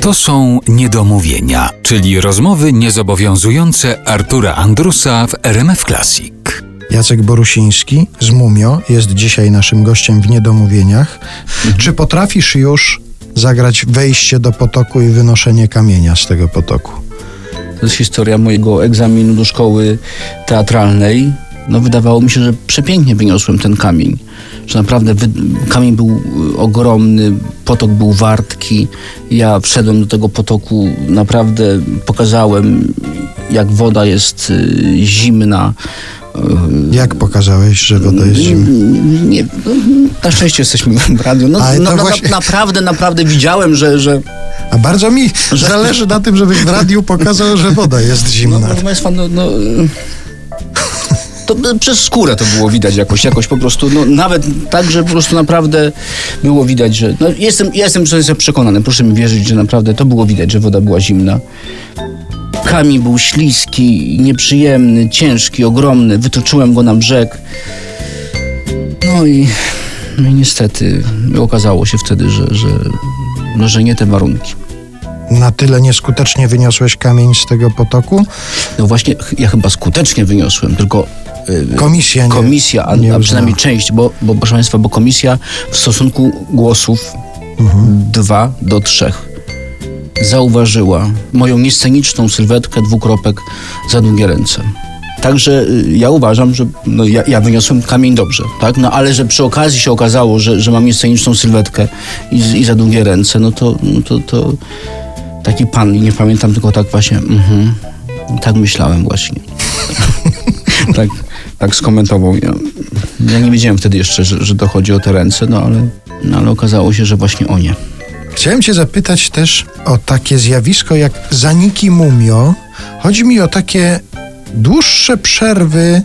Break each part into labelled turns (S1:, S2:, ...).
S1: To są niedomówienia, czyli rozmowy niezobowiązujące Artura Andrusa w RMF Classic.
S2: Jacek Borusiński z Mumio jest dzisiaj naszym gościem w Niedomówieniach. Czy potrafisz już zagrać wejście do potoku i wynoszenie kamienia z tego potoku?
S3: To jest historia mojego egzaminu do szkoły teatralnej. No wydawało mi się, że przepięknie wyniosłem ten kamień. Że naprawdę kamień był y, ogromny, potok był wartki. Ja wszedłem do tego potoku, naprawdę pokazałem, jak woda jest y, zimna.
S2: Jak pokazałeś, że woda jest zimna?
S3: Nie, no, na szczęście jesteśmy w radiu. No, no, na-
S2: właśnie-
S3: Naprawdę, naprawdę widziałem, że, że
S2: A bardzo mi zależy na tym, żebyś w radiu pokazał, że woda jest
S3: No,
S2: zimna.
S3: proszę Państwa, no, no, y, to y, przez skórę to było widać jakoś, jakoś po prostu, no, nawet tak, że po prostu naprawdę było widać, że, no, jestem, ja jestem przekonany, proszę mi wierzyć, że naprawdę to było widać, że woda była zimna. Kamień był śliski, nieprzyjemny, ciężki, ogromny, wytoczyłem go na brzeg. No i, no i niestety okazało się wtedy, że, że, no, że nie te warunki.
S2: Na tyle nieskutecznie wyniosłeś kamień z tego potoku?
S3: No właśnie, ja chyba skutecznie wyniosłem, tylko
S2: Komisja nie-
S3: komisja, a,
S2: nie
S3: a przynajmniej część, bo, bo proszę Państwa, bo komisja w stosunku głosów
S2: Mhm.
S3: dwa do trzech zauważyła moją niesceniczną sylwetkę dwukropek za długie ręce. Także y, ja uważam, że no, ja, ja wyniosłem kamień dobrze, tak? No ale że przy okazji się okazało, że, że mam niesceniczną sylwetkę i, i za długie ręce, no to, no to, to taki pan, nie pamiętam tylko tak właśnie, mhm, tak myślałem właśnie. tak, tak skomentował. Ja, ja nie wiedziałem wtedy jeszcze, że, że to chodzi o te ręce, no ale, no ale okazało się, że właśnie o nie.
S2: Chciałem cię zapytać też o takie zjawisko jak zaniki mumio. Chodzi mi o takie dłuższe przerwy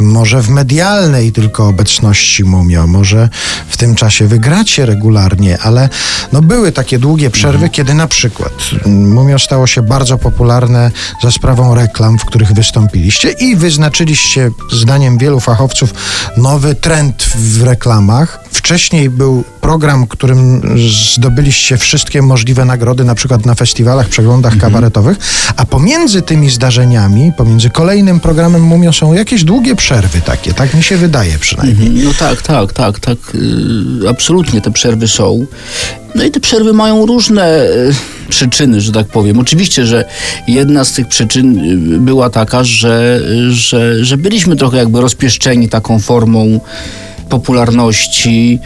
S2: może w medialnej tylko obecności mumio, może w tym czasie wygracie regularnie, ale no były takie długie przerwy, kiedy na przykład mm, mumio stało się bardzo popularne za sprawą reklam, w których wystąpiliście i wyznaczyliście zdaniem wielu fachowców nowy trend w reklamach. Wcześniej był program, którym zdobyliście wszystkie możliwe nagrody, na przykład na festiwalach, przeglądach kabaretowych, a pomiędzy tymi zdarzeniami, pomiędzy kolejnym programem Mumio są jakieś długie przerwy takie, tak mi się wydaje przynajmniej.
S3: No tak, tak, tak, tak. Yy, absolutnie te przerwy są. No i te przerwy mają różne yy, przyczyny, że tak powiem. Oczywiście, że jedna z tych przyczyn yy, była taka, że, że, że byliśmy trochę jakby rozpieszczeni taką formą popularności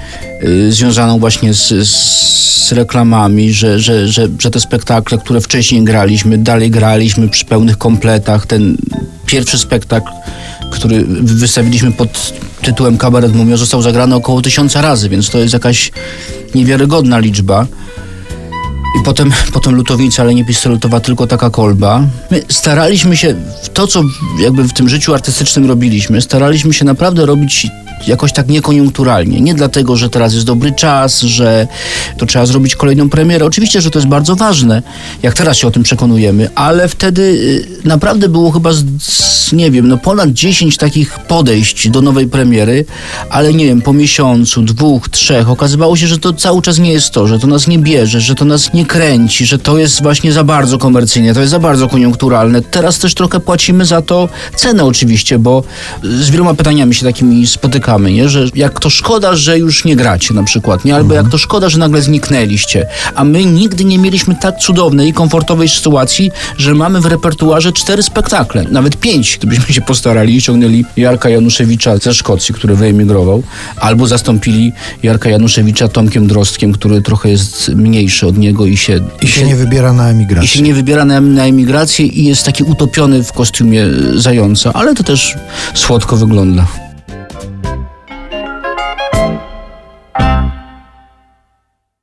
S3: yy, związaną właśnie z, z reklamami, że, że, że, że te spektakle, które wcześniej graliśmy, dalej graliśmy przy pełnych kompletach. Ten pierwszy spektakl, który wystawiliśmy pod tytułem Kabaret Mumio, został zagrany około tysiąca razy, więc to jest jakaś niewiarygodna liczba. I potem, potem lutownica, ale nie pistoletowa, tylko taka kolba. My staraliśmy się, to co jakby w tym życiu artystycznym robiliśmy, staraliśmy się naprawdę robić jakoś tak niekoniunkturalnie. Nie dlatego, że teraz jest dobry czas, że to trzeba zrobić kolejną premierę. Oczywiście, że to jest bardzo ważne, jak teraz się o tym przekonujemy, ale wtedy y, naprawdę było chyba, z, z, nie wiem, no ponad 10 takich podejść do nowej premiery, ale nie wiem, po miesiącu, dwóch, trzech okazywało się, że to cały czas nie jest to, że to nas nie bierze, że to nas nie kręci, że to jest właśnie za bardzo komercyjne, to jest za bardzo koniunkturalne. Teraz też trochę płacimy za to cenę oczywiście, bo z wieloma pytaniami się takimi spotykamy, nie? że jak to szkoda, że już nie gracie na przykład, nie? albo jak to szkoda, że nagle zniknęliście, a my nigdy nie mieliśmy tak cudownej i komfortowej sytuacji, że mamy w repertuarze cztery spektakle, nawet pięć, gdybyśmy się postarali i ściągnęli Jarka Januszewicza ze Szkocji, który wyemigrował, albo zastąpili Jarka Januszewicza Tomkiem Drostkiem, który trochę jest mniejszy od niego i się...
S2: I się nie wybiera na
S3: i się
S2: emigrację.
S3: nie wybiera na, na emigrację i jest taki utopiony w kostiumie zająca, ale to też słodko wygląda.